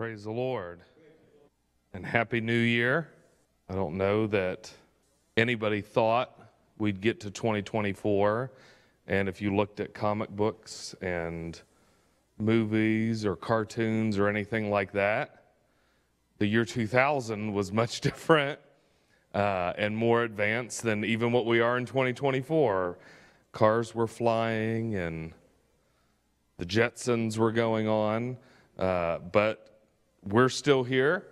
Praise the Lord. And Happy New Year. I don't know that anybody thought we'd get to 2024. And if you looked at comic books and movies or cartoons or anything like that, the year 2000 was much different uh, and more advanced than even what we are in 2024. Cars were flying and the Jetsons were going on, uh, but we're still here.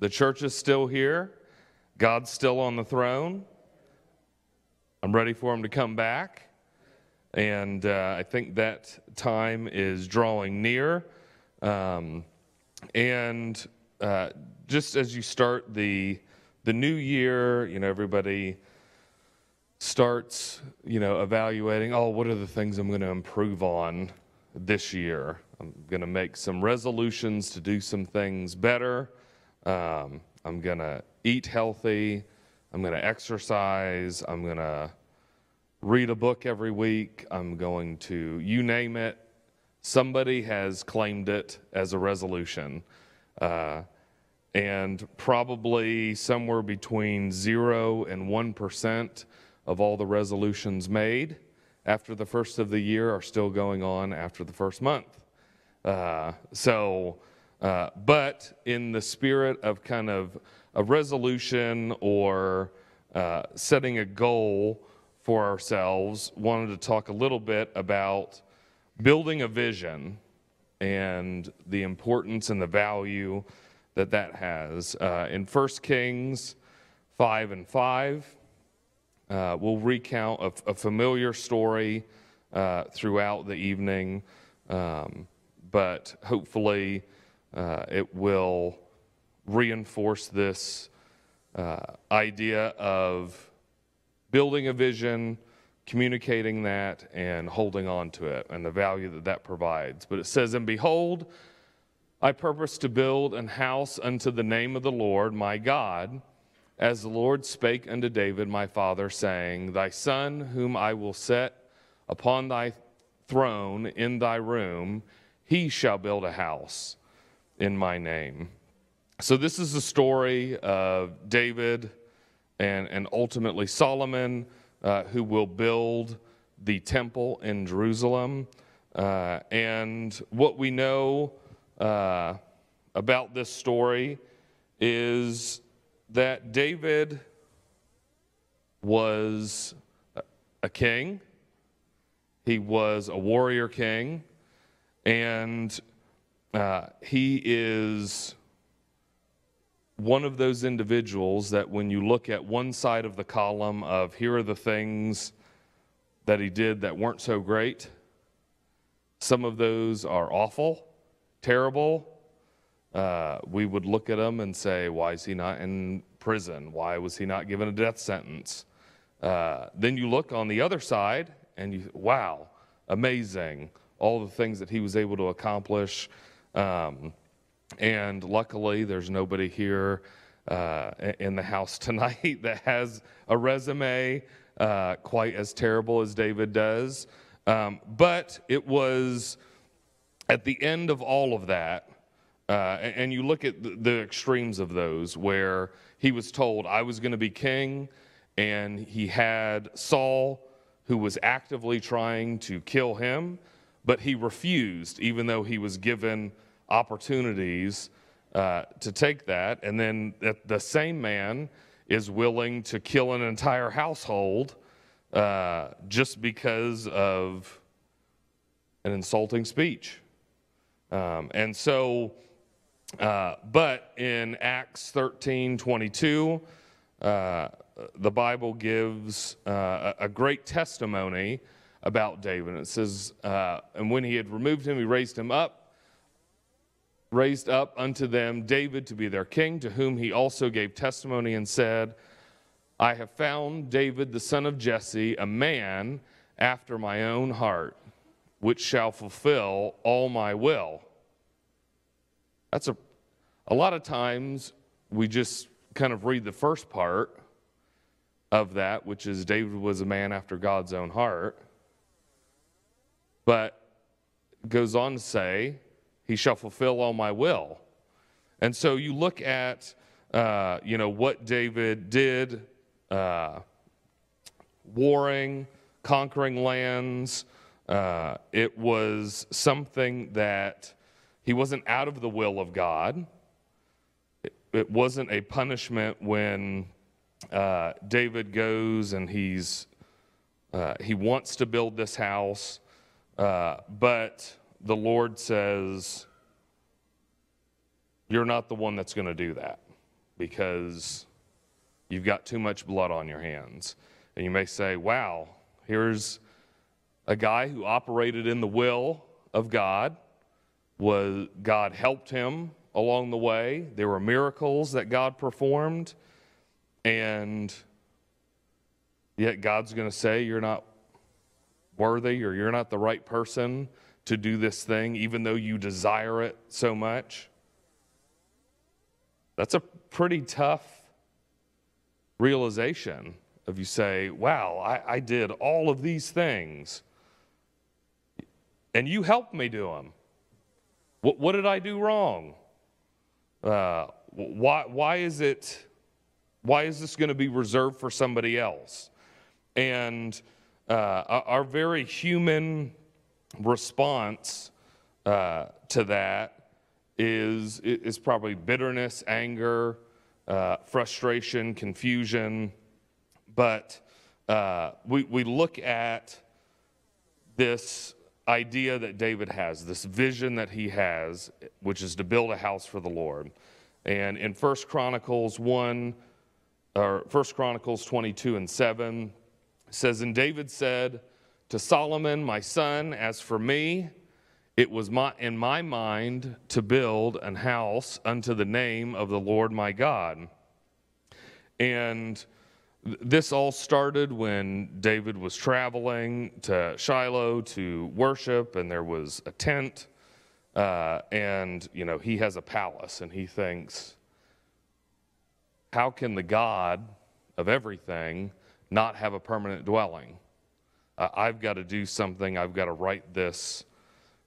The church is still here. God's still on the throne. I'm ready for him to come back. And uh, I think that time is drawing near. Um, and uh, just as you start the, the new year, you know, everybody starts, you know, evaluating, oh, what are the things I'm going to improve on this year? I'm going to make some resolutions to do some things better. Um, I'm going to eat healthy. I'm going to exercise. I'm going to read a book every week. I'm going to, you name it, somebody has claimed it as a resolution. Uh, and probably somewhere between zero and 1% of all the resolutions made after the first of the year are still going on after the first month. Uh, so, uh, but in the spirit of kind of a resolution or uh, setting a goal for ourselves, wanted to talk a little bit about building a vision and the importance and the value that that has. Uh, in 1 Kings 5 and 5, uh, we'll recount a, a familiar story uh, throughout the evening, um, but hopefully uh, it will reinforce this uh, idea of building a vision, communicating that, and holding on to it and the value that that provides. But it says, And behold, I purpose to build an house unto the name of the Lord my God, as the Lord spake unto David my father, saying, Thy son, whom I will set upon thy throne in thy room, he shall build a house in my name. So, this is the story of David and, and ultimately Solomon, uh, who will build the temple in Jerusalem. Uh, and what we know uh, about this story is that David was a king, he was a warrior king, and uh, he is one of those individuals that when you look at one side of the column of here are the things that he did that weren't so great, some of those are awful terrible, uh, we would look at him and say, Why is he not in prison? Why was he not given a death sentence? Uh, then you look on the other side and you, wow, amazing, all the things that he was able to accomplish. Um, and luckily, there's nobody here uh, in the house tonight that has a resume uh, quite as terrible as David does. Um, but it was at the end of all of that, uh, and you look at the extremes of those, where he was told, I was going to be king, and he had Saul, who was actively trying to kill him, but he refused, even though he was given opportunities uh, to take that. And then the same man is willing to kill an entire household uh, just because of an insulting speech. Um, and so, uh, but in Acts 13 22, uh, the Bible gives uh, a great testimony about David. It says, uh, And when he had removed him, he raised him up, raised up unto them David to be their king, to whom he also gave testimony and said, I have found David the son of Jesse, a man after my own heart which shall fulfill all my will. That's a, a lot of times we just kind of read the first part of that, which is David was a man after God's own heart. But goes on to say, He shall fulfill all my will. And so you look at, uh, you know, what David did, uh, warring, conquering lands. Uh, it was something that he wasn't out of the will of God. It, it wasn't a punishment when uh, David goes and he's uh, he wants to build this house, uh, but the Lord says, You're not the one that's going to do that because you've got too much blood on your hands. And you may say, Wow, here's a guy who operated in the will of God. Was God helped him along the way? There were miracles that God performed, and yet God's going to say you're not worthy or you're not the right person to do this thing, even though you desire it so much. That's a pretty tough realization of you say, wow, I, I did all of these things, and you helped me do them. What, what did I do wrong? Uh, why, why is it, why is this going to be reserved for somebody else? And uh, our very human response uh, to that is, is probably bitterness, anger, uh, frustration, confusion. But uh, we, we look at this idea that David has, this vision that he has, which is to build a house for the Lord. And in First Chronicles 1, or First Chronicles 22 and 7, says, And David said to Solomon, my son, As for me, it was my, in my mind to build an house unto the name of the Lord my God. And this all started when David was traveling to Shiloh to worship, and there was a tent. Uh, and, you know, he has a palace, and he thinks, how can the God of everything not have a permanent dwelling? Uh, I've got to do something, I've got to right this,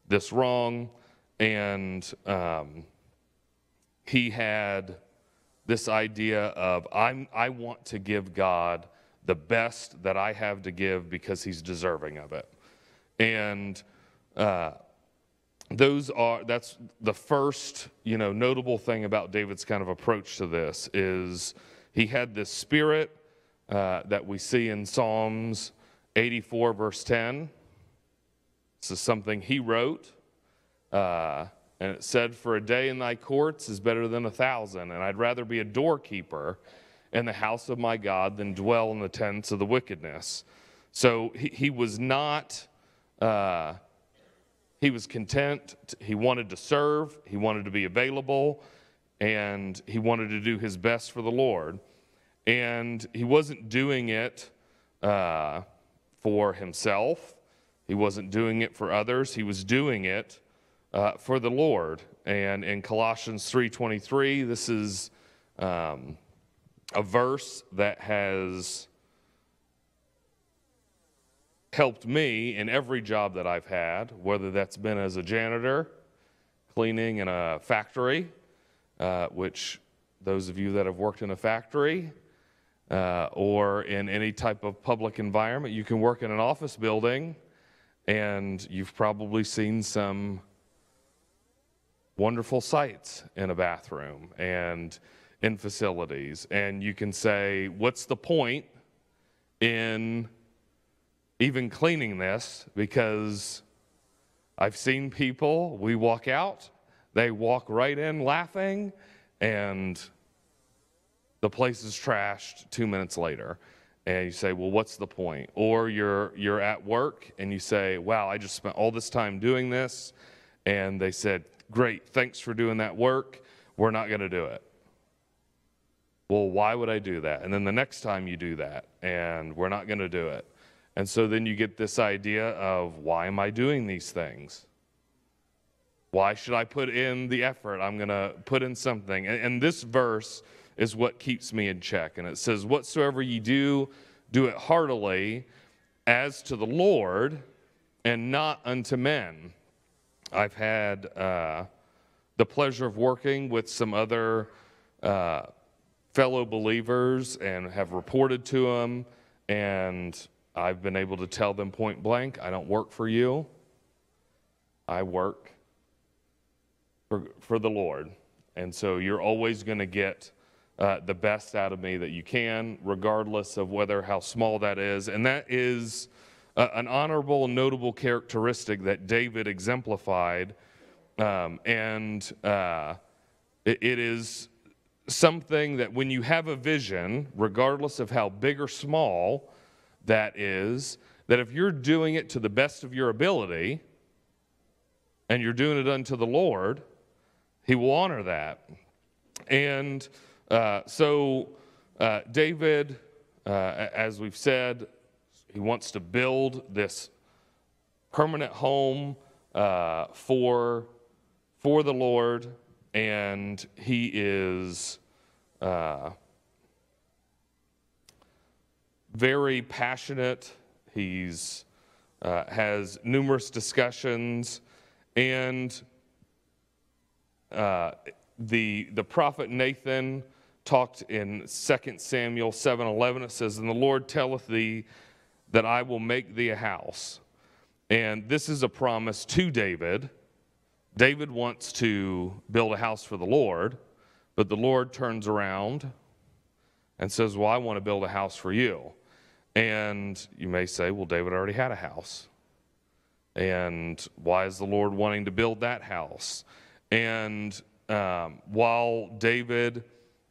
this wrong. And um, he had this idea of I'm, I want to give God the best that I have to give because he's deserving of it. And uh, those are that's the first you know notable thing about David's kind of approach to this is he had this spirit uh, that we see in Psalms 84 verse 10. This is something he wrote. Uh, and it said, For a day in thy courts is better than a thousand, and I'd rather be a doorkeeper in the house of my God than dwell in the tents of the wickedness. So he, he was not, uh, he was content. He wanted to serve, he wanted to be available, and he wanted to do his best for the Lord. And he wasn't doing it uh, for himself, he wasn't doing it for others, he was doing it uh, for the Lord. And in Colossians 3:23, this is um, a verse that has helped me in every job that I've had, whether that's been as a janitor, cleaning in a factory, uh, which those of you that have worked in a factory, uh, or in any type of public environment, you can work in an office building, and you've probably seen some wonderful sights in a bathroom and in facilities. And you can say, what's the point in even cleaning this? Because I've seen people, we walk out, they walk right in laughing, and the place is trashed two minutes later. And you say, well, what's the point? Or you're, you're at work and you say, wow, I just spent all this time doing this. And they said, Great, thanks for doing that work. We're not going to do it. Well, why would I do that? And then the next time you do that, and we're not going to do it. And so then you get this idea of why am I doing these things? Why should I put in the effort? I'm going to put in something. And, and, this verse is what keeps me in check. And it says, Whatsoever ye do, do it heartily as to the Lord and not unto men I've had uh, the pleasure of working with some other uh, fellow believers and have reported to them, and I've been able to tell them point blank I don't work for you, I work for, for the Lord. And so you're always going to get uh, the best out of me that you can, regardless of whether how small that is. And that is uh, an honorable, notable characteristic that David exemplified. Um, and uh, it, it is something that when you have a vision, regardless of how big or small that is, that if you're doing it to the best of your ability and you're doing it unto the Lord, He will honor that. And uh, so, uh, David, uh, as we've said, he wants to build this permanent home uh, for, for the Lord, and he is very passionate. He's uh, has numerous discussions, and uh, the the prophet Nathan talked in 2 Samuel 7:11. It says, "And the Lord telleth thee that I will make thee a house." And this is a promise to David. David wants to build a house for the Lord, but the Lord turns around and says, Well, I want to build a house for you. And you may say, Well, David already had a house. And why is the Lord wanting to build that house? And um, while David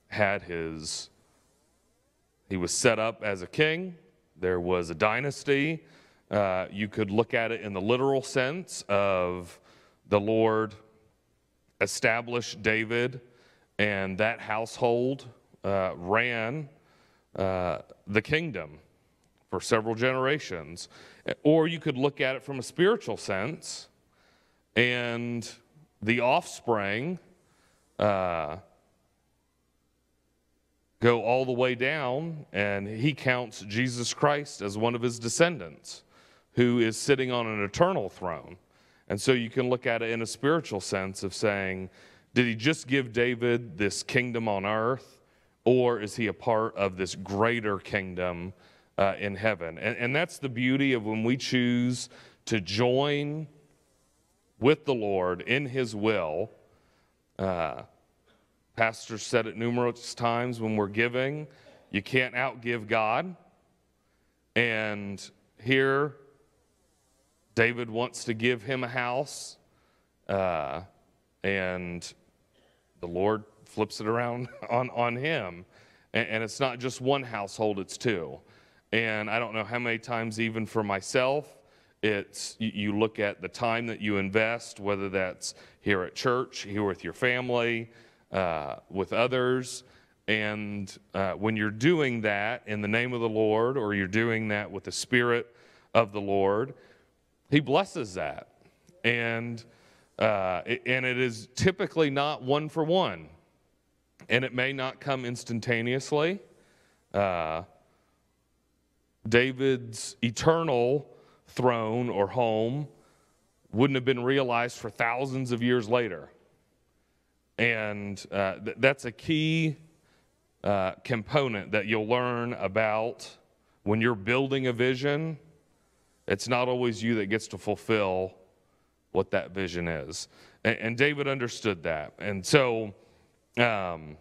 had his, he was set up as a king, there was a dynasty. Uh, you could look at it in the literal sense of the Lord established David, and that household uh, ran uh, the kingdom for several generations. Or you could look at it from a spiritual sense, and the offspring uh, go all the way down, and he counts Jesus Christ as one of his descendants who is sitting on an eternal throne. And so you can look at it in a spiritual sense of saying, did he just give David this kingdom on earth, or is he a part of this greater kingdom uh, in heaven? And, and that's the beauty of when we choose to join with the Lord in his will. Uh, Pastor said it numerous times when we're giving, you can't outgive God. And here, David wants to give him a house, uh, and the Lord flips it around on, on him. And, and it's not just one household, it's two. And I don't know how many times, even for myself, it's you, you look at the time that you invest, whether that's here at church, here with your family, uh, with others. And uh, when you're doing that in the name of the Lord, or you're doing that with the Spirit of the Lord, He blesses that. And, uh, and it is typically not one for one. And it may not come instantaneously. Uh, David's eternal throne or home wouldn't have been realized for thousands of years later. And uh, th- that's a key uh, component that you'll learn about when you're building a vision. It's not always you that gets to fulfill what that vision is. And, and David understood that. And so um,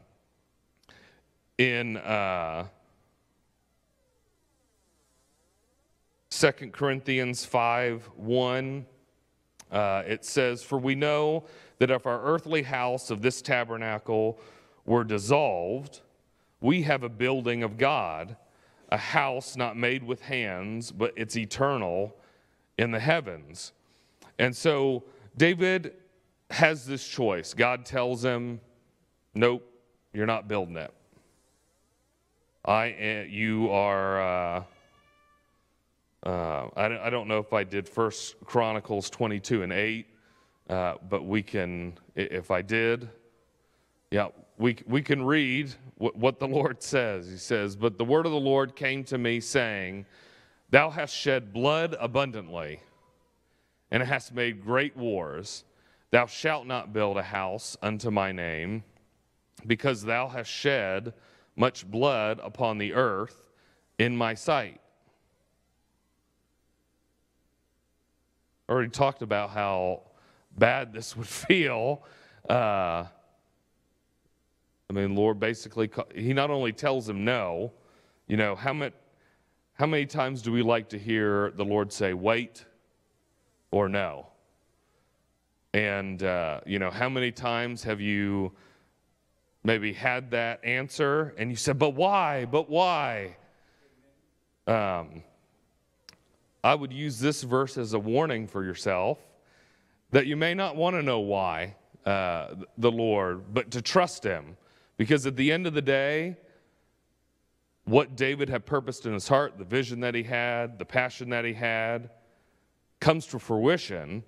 in uh, 2 Corinthians 5 1, uh, it says, For we know that if our earthly house of this tabernacle were dissolved, we have a building of God, a house not made with hands, but it's eternal in the heavens. And so David has this choice. God tells him, Nope, you're not building it. I, eh, you are. Uh, uh, I, I don't know if I did First Chronicles 22 and 8 uh, but we can, if I did, yeah, we, we can read what, what the Lord says. He says, But the word of the Lord came to me, saying, Thou hast shed blood abundantly, and hast made great wars. Thou shalt not build a house unto my name, because thou hast shed much blood upon the earth in my sight. Already talked about how bad this would feel. Uh, I mean, Lord basically, he not only tells him no, you know, how many, how many times do we like to hear the Lord say, wait or no? And, uh, you know, how many times have you maybe had that answer and you said, but why? But why? Um, I would use this verse as a warning for yourself that you may not want to know why uh, the Lord, but to trust Him. Because at the end of the day, what David had purposed in his heart, the vision that he had, the passion that he had, comes to fruition.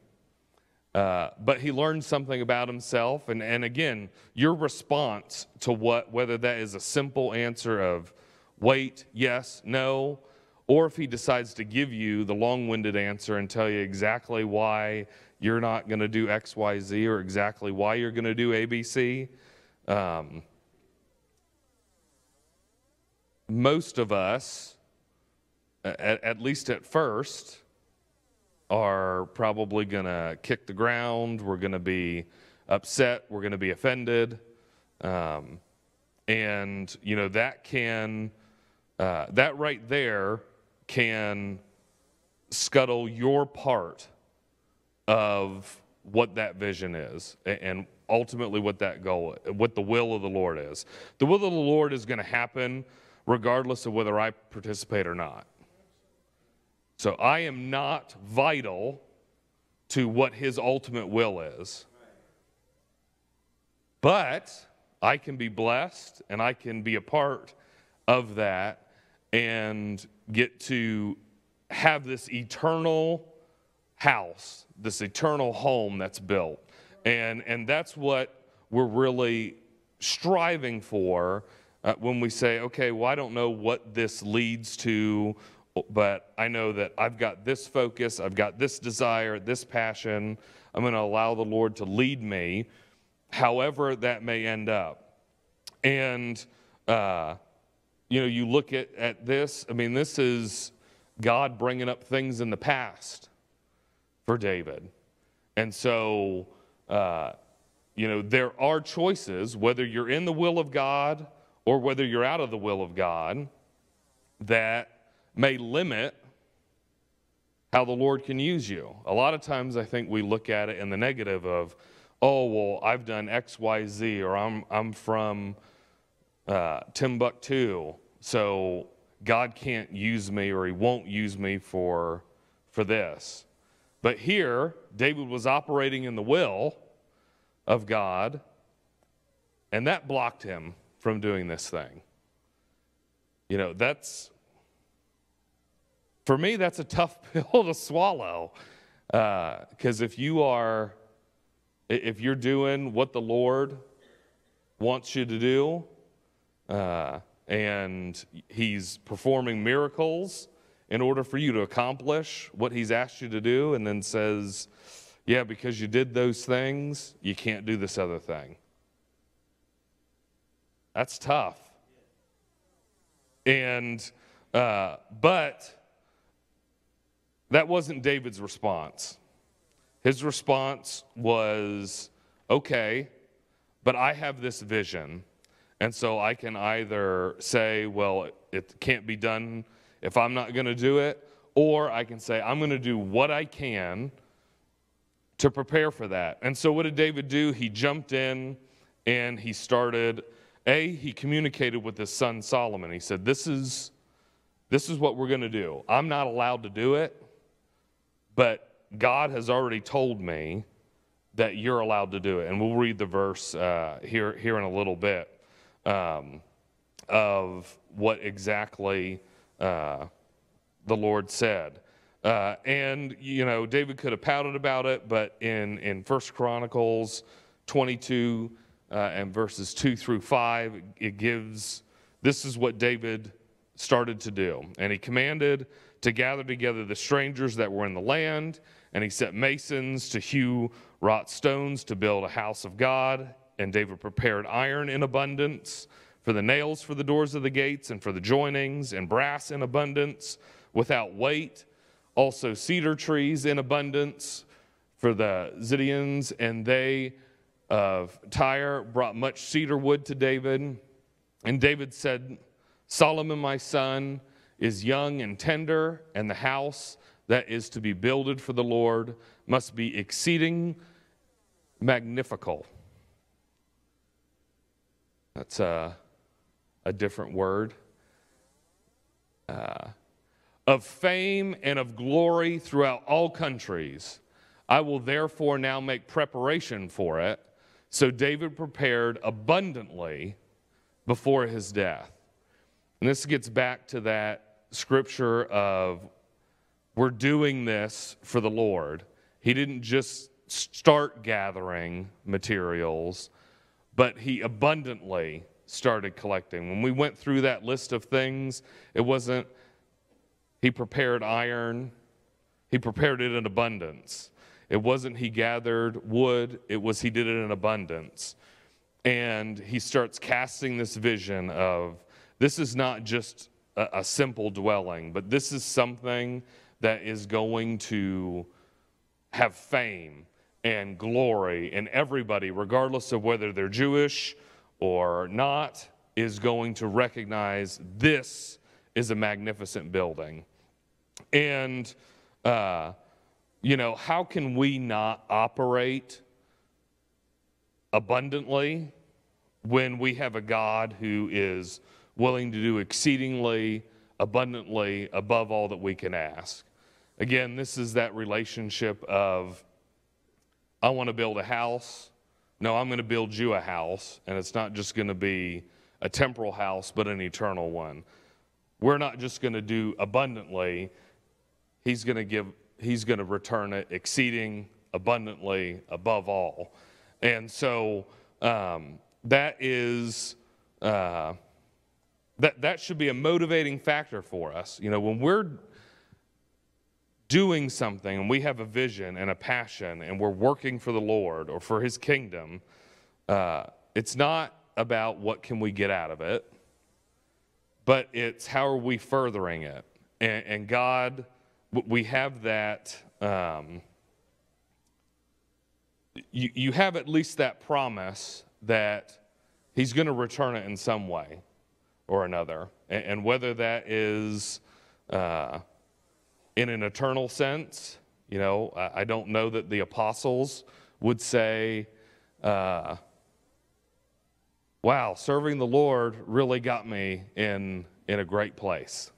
Uh, but he learned something about himself. And, and again, your response to what, whether that is a simple answer of wait, yes, no, or if he decides to give you the long winded answer and tell you exactly why you're not going to do X, Y, Z, or exactly why you're going to do ABC. Um, most of us, at, at least at first, are probably going to kick the ground. We're going to be upset. We're going to be offended. Um, and, you know, that can, uh, that right there can scuttle your part of what that vision is and ultimately what that goal, what the will of the Lord is. The will of the Lord is going to happen regardless of whether I participate or not. So I am not vital to what his ultimate will is. But I can be blessed and I can be a part of that and get to have this eternal house, this eternal home that's built. And, and that's what we're really striving for uh, when we say, okay, well, I don't know what this leads to, but I know that I've got this focus, I've got this desire, this passion. I'm going to allow the Lord to lead me, however that may end up. And, uh, you know, you look at, at this, I mean, this is God bringing up things in the past for David. And so, uh, you know, there are choices, whether you're in the will of God or whether you're out of the will of God, that may limit how the Lord can use you. A lot of times I think we look at it in the negative of, oh, well, I've done X, Y, Z, or I'm, I'm from uh, Timbuktu, so God can't use me or he won't use me for, for this. But here, David was operating in the will of God, and that blocked him from doing this thing. You know, that's, for me, that's a tough pill to swallow. Because uh, if you are, if you're doing what the Lord wants you to do, uh, and He's performing miracles in order for you to accomplish what He's asked you to do, and then says, Yeah, because you did those things, you can't do this other thing. That's tough. And, uh, but that wasn't David's response. His response was, okay, but I have this vision. And so I can either say, well, it can't be done if I'm not going to do it, or I can say, I'm going to do what I can to prepare for that. And so what did David do? He jumped in and he started a, he communicated with his son Solomon. He said, This is, this is what we're going to do. I'm not allowed to do it, but God has already told me that you're allowed to do it. And we'll read the verse uh, here, here in a little bit um, of what exactly uh, the Lord said. Uh, and, you know, David could have pouted about it, but in, in First Chronicles 22, uh, and verses 2 through 5, it gives this is what David started to do. And he commanded to to gather together the strangers that were in the land. And he set masons to hew wrought stones to build a house of God. And David prepared iron in abundance for the nails for the doors of the gates and for the joinings, and brass in abundance without weight. Also, cedar trees in abundance for the Zidonians, And they of Tyre brought much cedar wood to David. And David said, Solomon, my son, is young and tender, and the house that is to be builded for the Lord must be exceeding magnifical. That's a, a different word. Uh, of fame and of glory throughout all countries. I will therefore now make preparation for it. So David prepared abundantly before his death. And this gets back to that scripture of we're doing this for the Lord. He didn't just start gathering materials, but he abundantly started collecting. When we went through that list of things, it wasn't he prepared iron, he prepared it in abundance. It wasn't he gathered wood, it was he did it in abundance. And he starts casting this vision of this is not just a, a simple dwelling, but this is something that is going to have fame and glory, and everybody, regardless of whether they're Jewish or not, is going to recognize this is a magnificent building. And, uh, you know, how can we not operate abundantly when we have a God who is willing to do exceedingly abundantly above all that we can ask? Again, this is that relationship of I want to build a house. No, I'm going to build you a house, and it's not just going to be a temporal house, but an eternal one. We're not just going to do abundantly. He's going to give, he's going to return it exceeding abundantly above all. And so um, that is, uh, that, that should be a motivating factor for us. You know, when we're doing something and we have a vision and a passion and we're working for the Lord or for his kingdom, uh, it's not about what can we get out of it, but it's how are we furthering it. And, and God, we have that. Um, you, you have at least that promise that he's going to return it in some way or another. And, and whether that is uh, in an eternal sense. You know, I don't know that the apostles would say, uh, wow, serving the Lord really got me in, in a great place.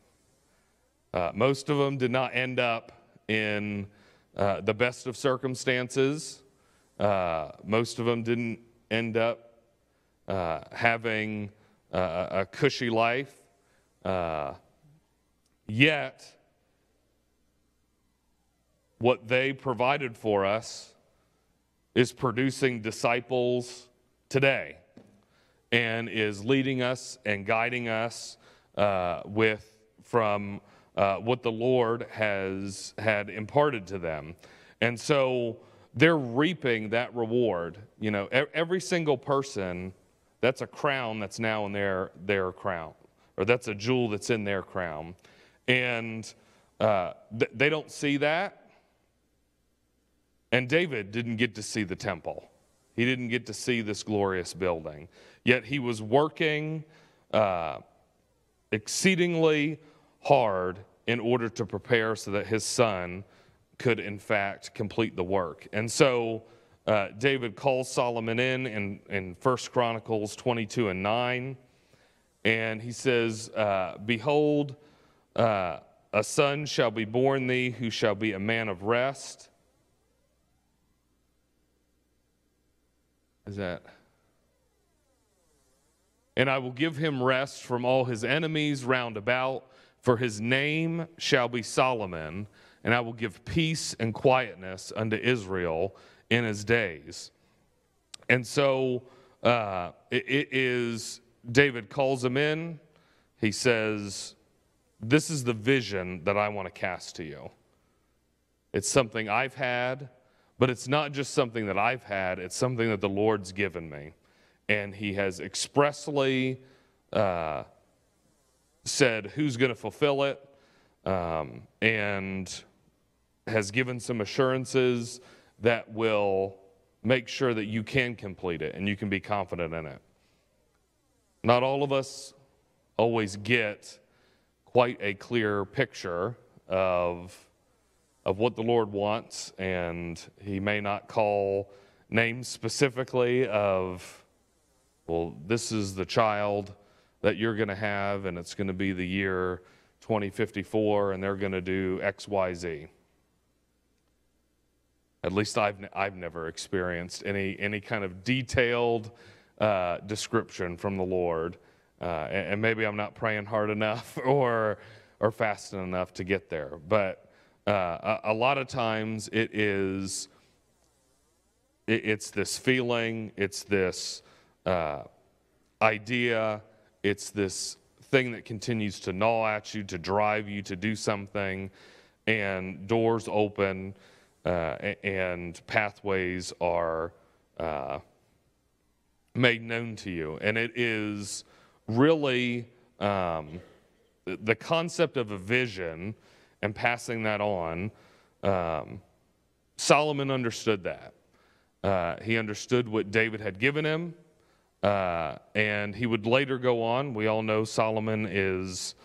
Uh, most of them did not end up in uh, the best of circumstances. Uh, most of them didn't end up uh, having a cushy life. Uh, yet, what they provided for us is producing disciples today and is leading us and guiding us uh, with from uh, what the Lord has had imparted to them. And so they're reaping that reward. You know, every single person, that's a crown that's now in their, their crown, or that's a jewel that's in their crown. And uh, th- they don't see that and David didn't get to see the temple, he didn't get to see this glorious building. Yet he was working uh, exceedingly hard in order to prepare so that his son could, in fact, complete the work. And so uh, David calls Solomon in, in in 1 Chronicles 22 and 9. And he says, uh, Behold, uh, a son shall be born thee who shall be a man of rest is that? And I will give him rest from all his enemies round about, for his name shall be Solomon, and I will give peace and quietness unto Israel in his days. And so uh, it, it is, David calls him in. He says, this is the vision that I want to cast to you. It's something I've had, but it's not just something that I've had, it's something that the Lord's given me. And He has expressly uh, said who's going to fulfill it um, and has given some assurances that will make sure that you can complete it and you can be confident in it. Not all of us always get quite a clear picture of, of what the Lord wants, and He may not call names specifically of, well, this is the child that you're going to have, and it's going to be the year 2054, and they're going to do X, Y, Z. At least I've, I've never experienced any, any kind of detailed uh, description from the Lord. Uh, and, and, maybe I'm not praying hard enough or, or fasting enough to get there. But uh, a, a, lot of times it is, it, it's this feeling, it's this uh, idea, it's this thing that continues to gnaw at you, to drive you to do something, and doors open uh, and pathways are uh, made known to you. And it is really um, the concept of a vision and passing that on. Um, Solomon understood that. Uh, he understood what David had given him. Uh, and he would later go on. We all know Solomon is,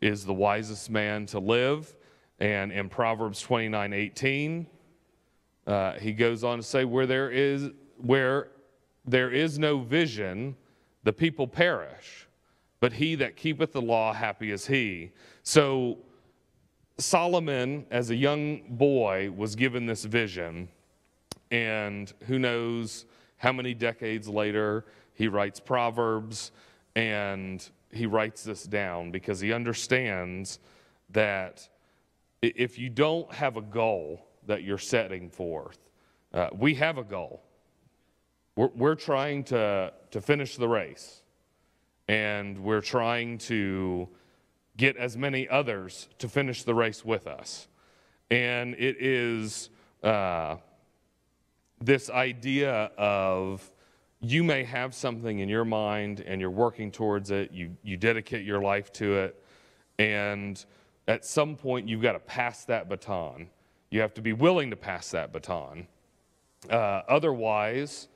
is the wisest man to live. And in Proverbs 29 18, uh, he goes on to say, where there, is, where there is no vision, the people perish. But he that keepeth the law, happy is he. So Solomon, as a young boy, was given this vision. And who knows how many decades later, he writes Proverbs and he writes this down because he understands that if you don't have a goal that you're setting forth, uh, we have a goal. We're, we're trying to, to finish the race, and we're trying to get as many others to finish the race with us. And it is uh, this idea of you may have something in your mind and you're working towards it, you, you dedicate your life to it, and at some point you've got to pass that baton. You have to be willing to pass that baton. Uh, otherwise,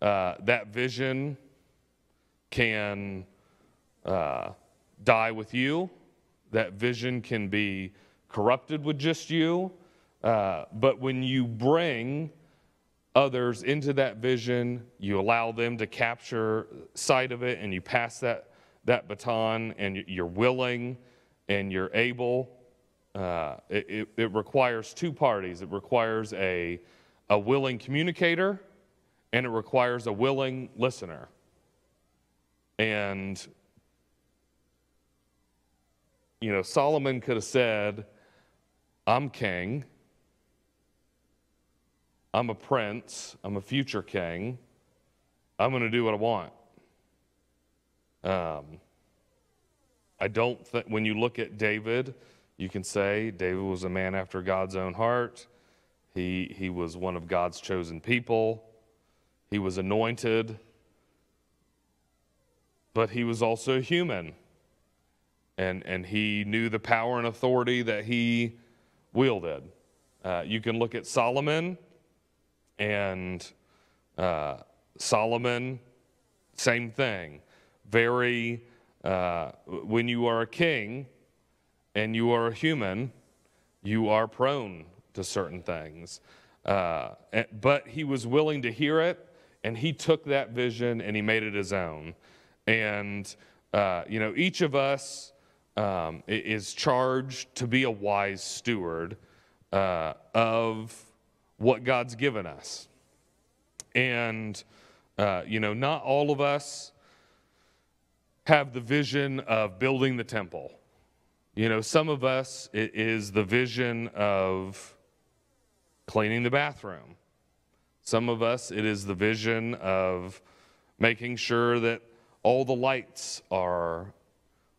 uh, that vision can uh, die with you. That vision can be corrupted with just you. Uh, but when you bring others into that vision, you allow them to capture sight of it, and you pass that, that baton, and you're willing and you're able. Uh, it, it, requires two parties. It requires a, a willing communicator, and it requires a willing listener. And, you know, Solomon could have said, I'm king I'm a prince, I'm a future king, I'm going to do what I want. Um, I don't think, when you look at David, you can say David was a man after God's own heart. He, he was one of God's chosen people. He was anointed, but he was also human. And, and he knew the power and authority that he wielded. Uh, you can look at Solomon and uh, Solomon, same thing. Very, uh, when you are a king and you are a human, you are prone to certain things. Uh, but he was willing to hear it, and he took that vision and he made it his own. And, uh, you know, each of us um, is charged to be a wise steward uh, of what God's given us. And, uh, you know, not all of us have the vision of building the temple. You know, some of us, it is the vision of cleaning the bathroom. Some of us, it is the vision of making sure that all the lights are,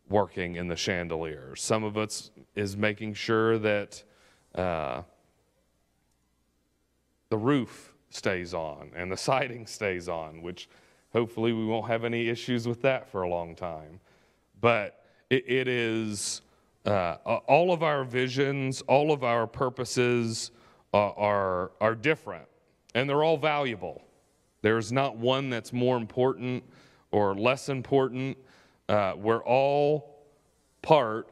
working in the chandelier. Some of us is making sure that uh, the roof stays on and the siding stays on, which hopefully we won't have any issues with that for a long time. But it, it is uh, all of our visions, all of our purposes are, are, are different and they're all valuable. There's not one that's more important or less important. Uh, we're all part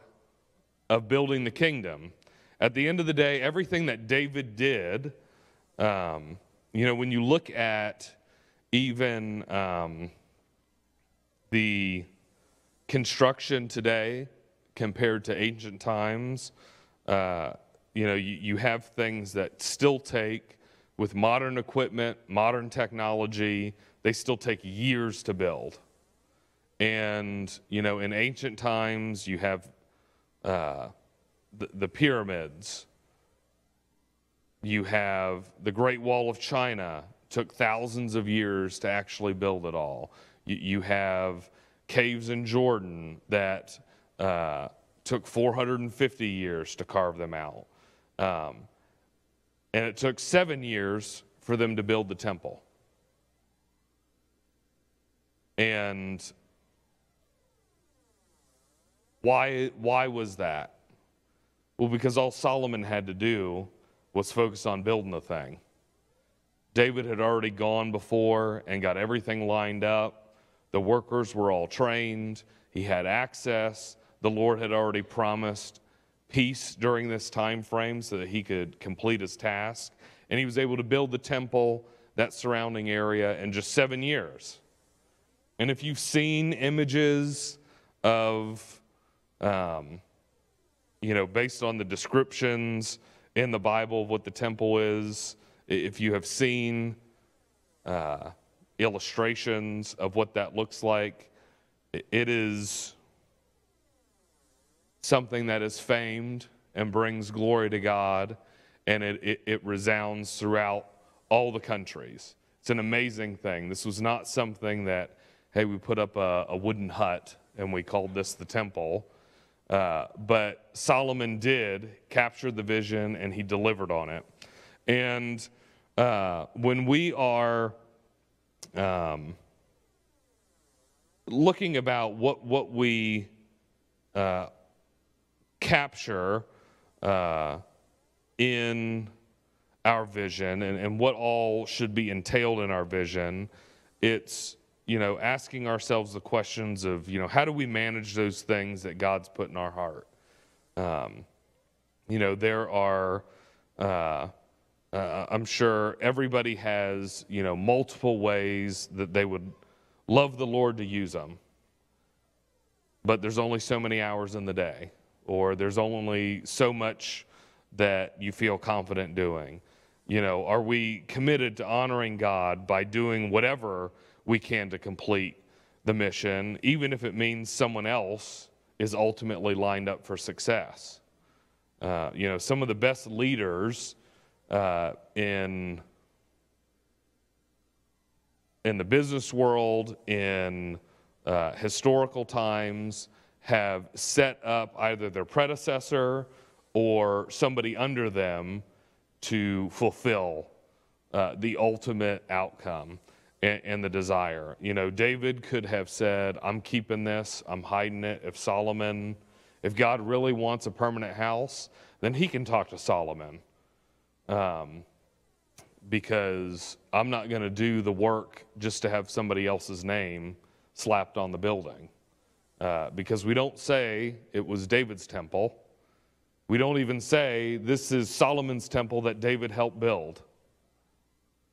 of building the kingdom. At the end of the day, everything that David did, um, you know, when you look at even um, the construction today compared to ancient times, uh, you know, you, you have things that still take, with modern equipment, modern technology, they still take years to build. And, you know, in ancient times, you have uh, the, the pyramids, you have the Great Wall of China, took thousands of years to actually build it all. You, you have caves in Jordan that uh, took 450 years to carve them out. Um, and it took seven years for them to build the temple. And why, why was that? Well, because all Solomon had to do was focus on building the thing. David had already gone before and got everything lined up. The workers were all trained. He had access. The Lord had already promised peace during this time frame so that he could complete his task. And he was able to build the temple, that surrounding area, in just seven years. And if you've seen images of, um, you know, based on the descriptions in the Bible of what the temple is, if you have seen uh, illustrations of what that looks like, it is something that is famed and brings glory to God, and it, it, it, resounds throughout all the countries. It's an amazing thing. This was not something that, hey, we put up a, a wooden hut and we called this the temple. Uh, but Solomon did capture the vision and he delivered on it. And uh, when we are um, looking about what, what we uh, capture uh, in our vision and, and what all should be entailed in our vision, it's you know asking ourselves the questions of you know how do we manage those things that God's put in our heart. Um, you know there are. Uh, uh, I'm sure everybody has, you know, multiple ways that they would love the Lord to use them. But there's only so many hours in the day or there's only so much that you feel confident doing. You know, are we committed to honoring God by doing whatever we can to complete the mission, even if it means someone else is ultimately lined up for success? Uh, you know, some of the best leaders uh, in in the business world, in uh, historical times, have set up either their predecessor or somebody under them to fulfill uh, the ultimate outcome and, and, the desire. You know, David could have said, I'm keeping this, I'm hiding it. If Solomon, if God really wants a permanent house, then he can talk to Solomon. Um, because I'm not going to do the work just to have somebody else's name slapped on the building. Uh, because we don't say it was David's temple. We don't even say this is Solomon's temple that David helped build.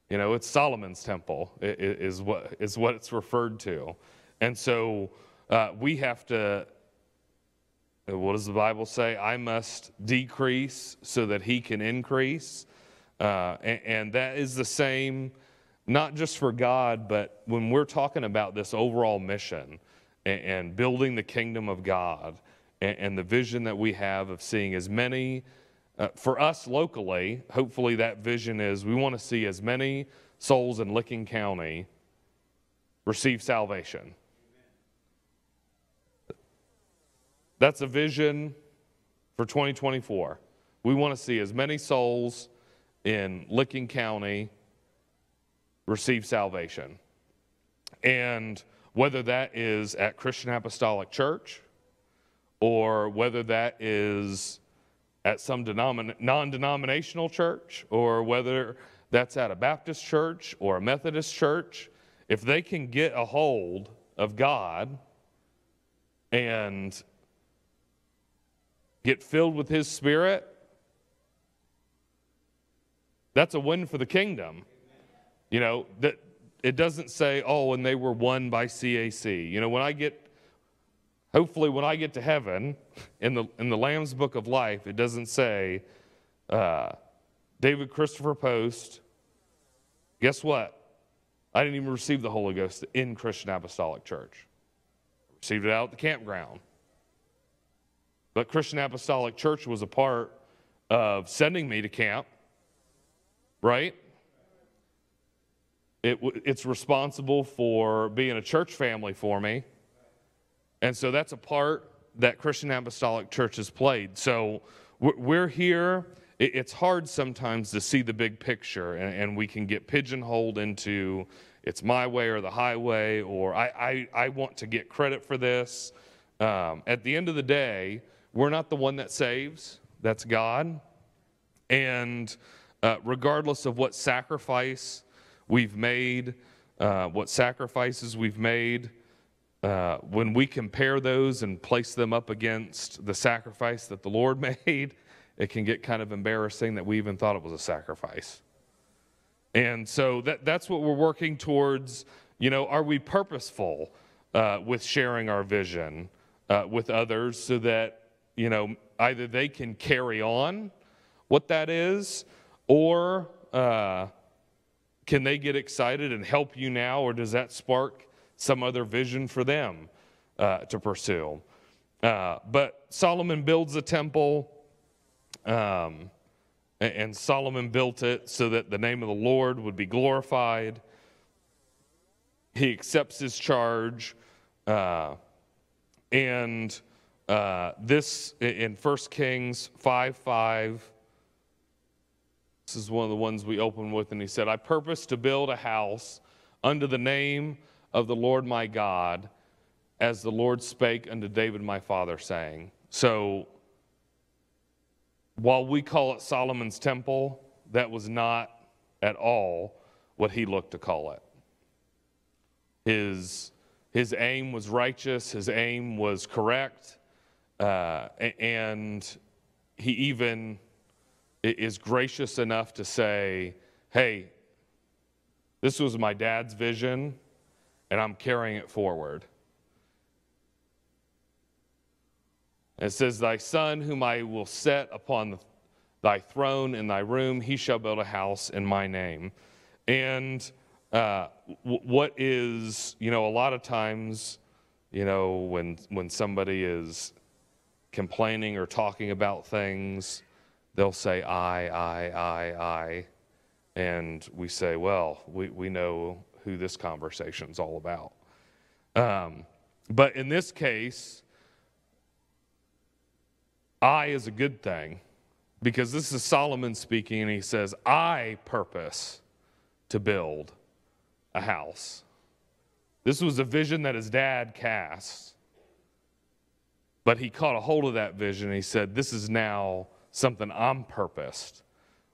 You know, it's Solomon's temple, is what, is what it's referred to. And so uh, we have to, what does the Bible say? I must decrease so that he can increase. Uh, and, and that is the same, not just for God, but when we're talking about this overall mission and, and building the kingdom of God and, and, the vision that we have of seeing as many, uh, for us locally, hopefully that vision is we want to see as many souls in Licking County receive salvation. that's a vision for 2024. We want to see as many souls in Licking County receive salvation. And whether that is at Christian Apostolic Church or whether that is at some non denominational church or whether that's at a Baptist church or a Methodist church, if they can get a hold of God and get filled with His Spirit, that's a win for the kingdom. You know, that it doesn't say, oh, and they were won by CAC. You know, when I get, hopefully, when I get to heaven in the, in the Lamb's Book of Life, it doesn't say, uh, David Christopher Post, guess what? I didn't even receive the Holy Ghost in Christian Apostolic Church. I received it out at the campground. But Christian Apostolic Church was a part of sending me to camp, right? It, it's responsible for being a church family for me. And so that's a part that Christian Apostolic Church has played. So we're here. It's hard sometimes to see the big picture, and we can get pigeonholed into it's my way or the highway, or I, I, I want to get credit for this. Um, at the end of the day, we're not the one that saves, that's God. And uh, regardless of what sacrifice we've made, uh, what sacrifices we've made, uh, when we compare those and place them up against the sacrifice that the Lord made, it can get kind of embarrassing that we even thought it was a sacrifice. And so that, that's what we're working towards. You know, are we purposeful uh, with sharing our vision uh, with others so that, you know, either they can carry on what that is or uh, can they get excited and help you now, or does that spark some other vision for them uh, to pursue? Uh, but Solomon builds a temple, um, and Solomon built it so that the name of the Lord would be glorified. He accepts his charge, uh, and uh, this in 1 Kings 5 5 this is one of the ones we open with, and he said, I purpose to build a house under the name of the Lord my God, as the Lord spake unto David my father, saying. So, while we call it Solomon's temple, that was not at all what he looked to call it. His, his aim was righteous, his aim was correct, uh, and he even is gracious enough to say, hey, this was my dad's vision, and I'm carrying it forward. It says, Thy son, whom I will set upon the, thy throne in thy room, he shall build a house in my name. And uh, w- what is, you know, a lot of times, you know, when, when somebody is complaining or talking about things, they'll say, I, I, I, I. And we say, well, we, we know who this conversation is all about. Um, but in this case, I is a good thing because this is Solomon speaking, and he says, I purpose to build a house. This was a vision that his dad cast. But he caught a hold of that vision and he said, This is now something I'm purposed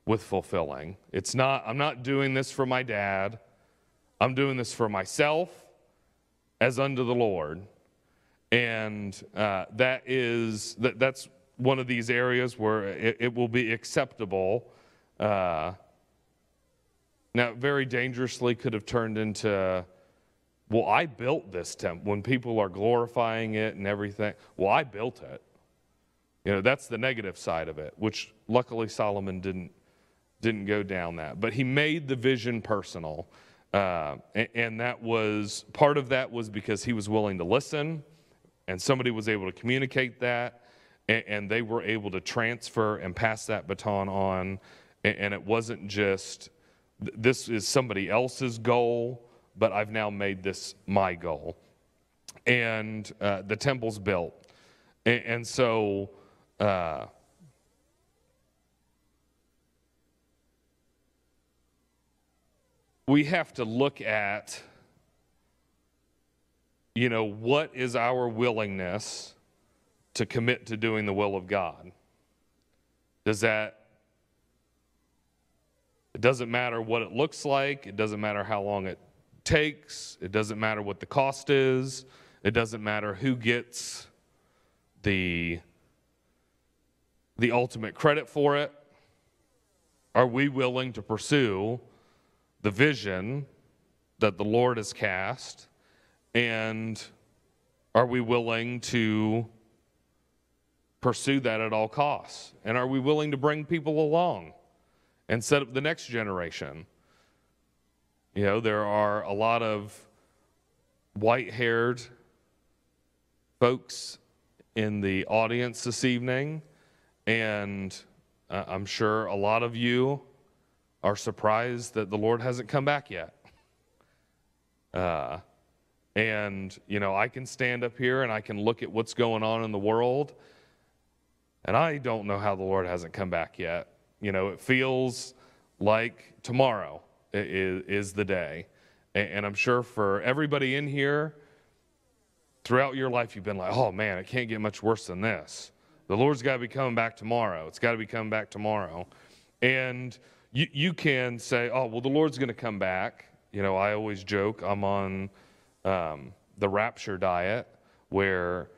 with fulfilling. It's not, I'm not doing this for my dad. I'm doing this for myself as unto the Lord. And uh, that is, that, that's one of these areas where it, it will be acceptable. Uh, now, very dangerously could have turned into, well, I built this temple. When people are glorifying it and everything, well, I built it. You know, that's the negative side of it, which luckily Solomon didn't, didn't go down that. But he made the vision personal. Uh, and, and that was part of that was because he was willing to listen and somebody was able to communicate that and, and they were able to transfer and pass that baton on. And, and it wasn't just this is somebody else's goal, but I've now made this my goal. And uh, the temple's built. And, and so, uh, we have to look at, you know, what is our willingness to commit to doing the will of God? Does that it doesn't matter what it looks like, it doesn't matter how long it takes, it doesn't matter what the cost is, it doesn't matter who gets the the ultimate credit for it. Are we willing to pursue the vision that the Lord has cast? And are we willing to pursue that at all costs? And are we willing to bring people along and set up the next generation? You know, there are a lot of white haired folks in the audience this evening, and uh, I'm sure a lot of you are surprised that the Lord hasn't come back yet. Uh, and, you know, I can stand up here and I can look at what's going on in the world and I don't know how the Lord hasn't come back yet. You know, it feels like tomorrow is, is the day. And, and I'm sure for everybody in here, throughout your life, you've been like, oh man, it can't get much worse than this. The Lord's got to be coming back tomorrow. It's got to be coming back tomorrow. And you, you can say, oh, well, the Lord's going to come back. You know, I always joke I'm on um, the rapture diet where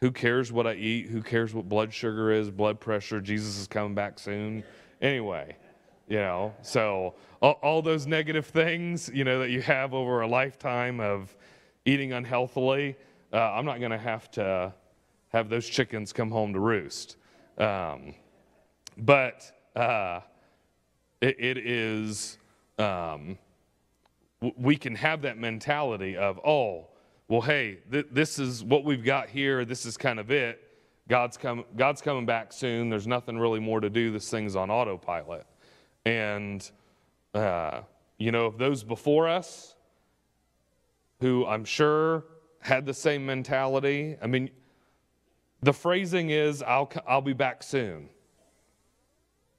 who cares what I eat? Who cares what blood sugar is, blood pressure? Jesus is coming back soon. Anyway, you know, so all, all those negative things, you know, that you have over a lifetime of eating unhealthily, uh, I'm not going to have to have those chickens come home to roost. Um, but uh, it, it is, um, we can have that mentality of, oh, well, hey, th- this is what we've got here. This is kind of it. God's, come, God's coming back soon. There's nothing really more to do. This thing's on autopilot. And, uh, you know, if those before us, who I'm sure had the same mentality, I mean, the phrasing is, I'll, I'll be back soon.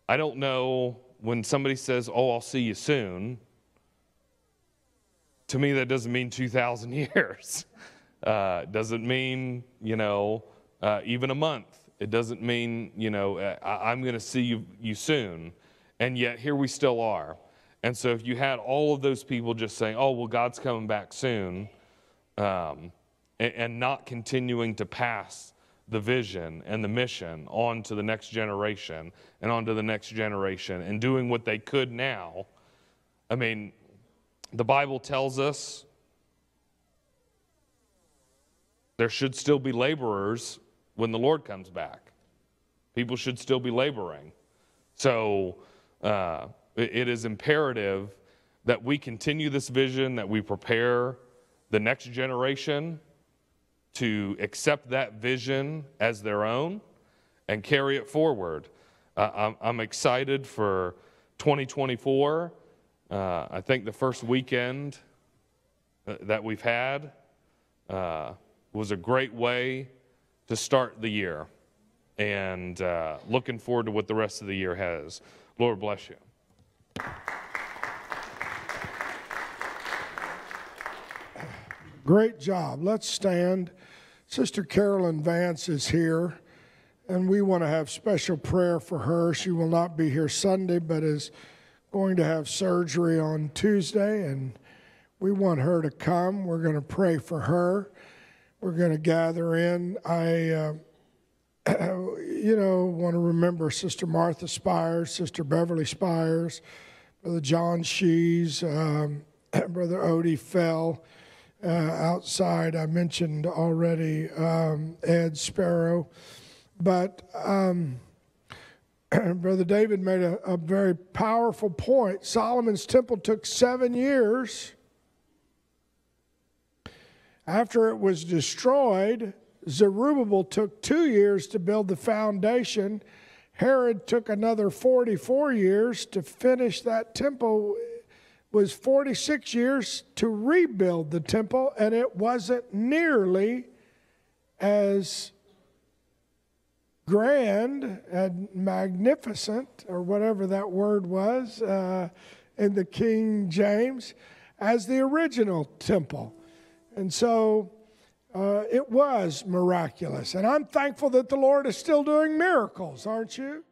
I don't know when somebody says, Oh, I'll see you soon to me, that doesn't mean 2,000 years. Uh, doesn't mean, you know, uh, even a month. It doesn't mean, you know, uh, I'm going to see you, you soon. And yet, here we still are. And so, if you had all of those people just saying, oh, well, God's coming back soon, um, and, and not continuing to pass the vision and the mission on to the next generation and on to the next generation and doing what they could now, I mean, the Bible tells us there should still be laborers when the Lord comes back. People should still be laboring. So uh, it is imperative that we continue this vision, that we prepare the next generation to accept that vision as their own and carry it forward. Uh, I'm, I'm excited for 2024 uh, I think the first weekend uh, that we've had uh, was a great way to start the year. And uh, looking forward to what the rest of the year has. Lord bless you. Great job. Let's stand. Sister Carolyn Vance is here, and we want to have special prayer for her. She will not be here Sunday, but is going to have surgery on Tuesday, and we want her to come. We're going to pray for her. We're going to gather in. I, uh, you know, want to remember Sister Martha Spires, Sister Beverly Spires, Brother John Shees, um, Brother Odie Fell. Uh, outside, I mentioned already um, Ed Sparrow, but um, Brother David made a, a very powerful point. Solomon's temple took seven years. After it was destroyed, Zerubbabel took two years to build the foundation. Herod took another 44 years to finish that temple. Was 46 years to rebuild the temple, and it wasn't nearly as grand and magnificent, or whatever that word was uh, in the King James, as the original temple. And so uh, it was miraculous. And I'm thankful that the Lord is still doing miracles, aren't you?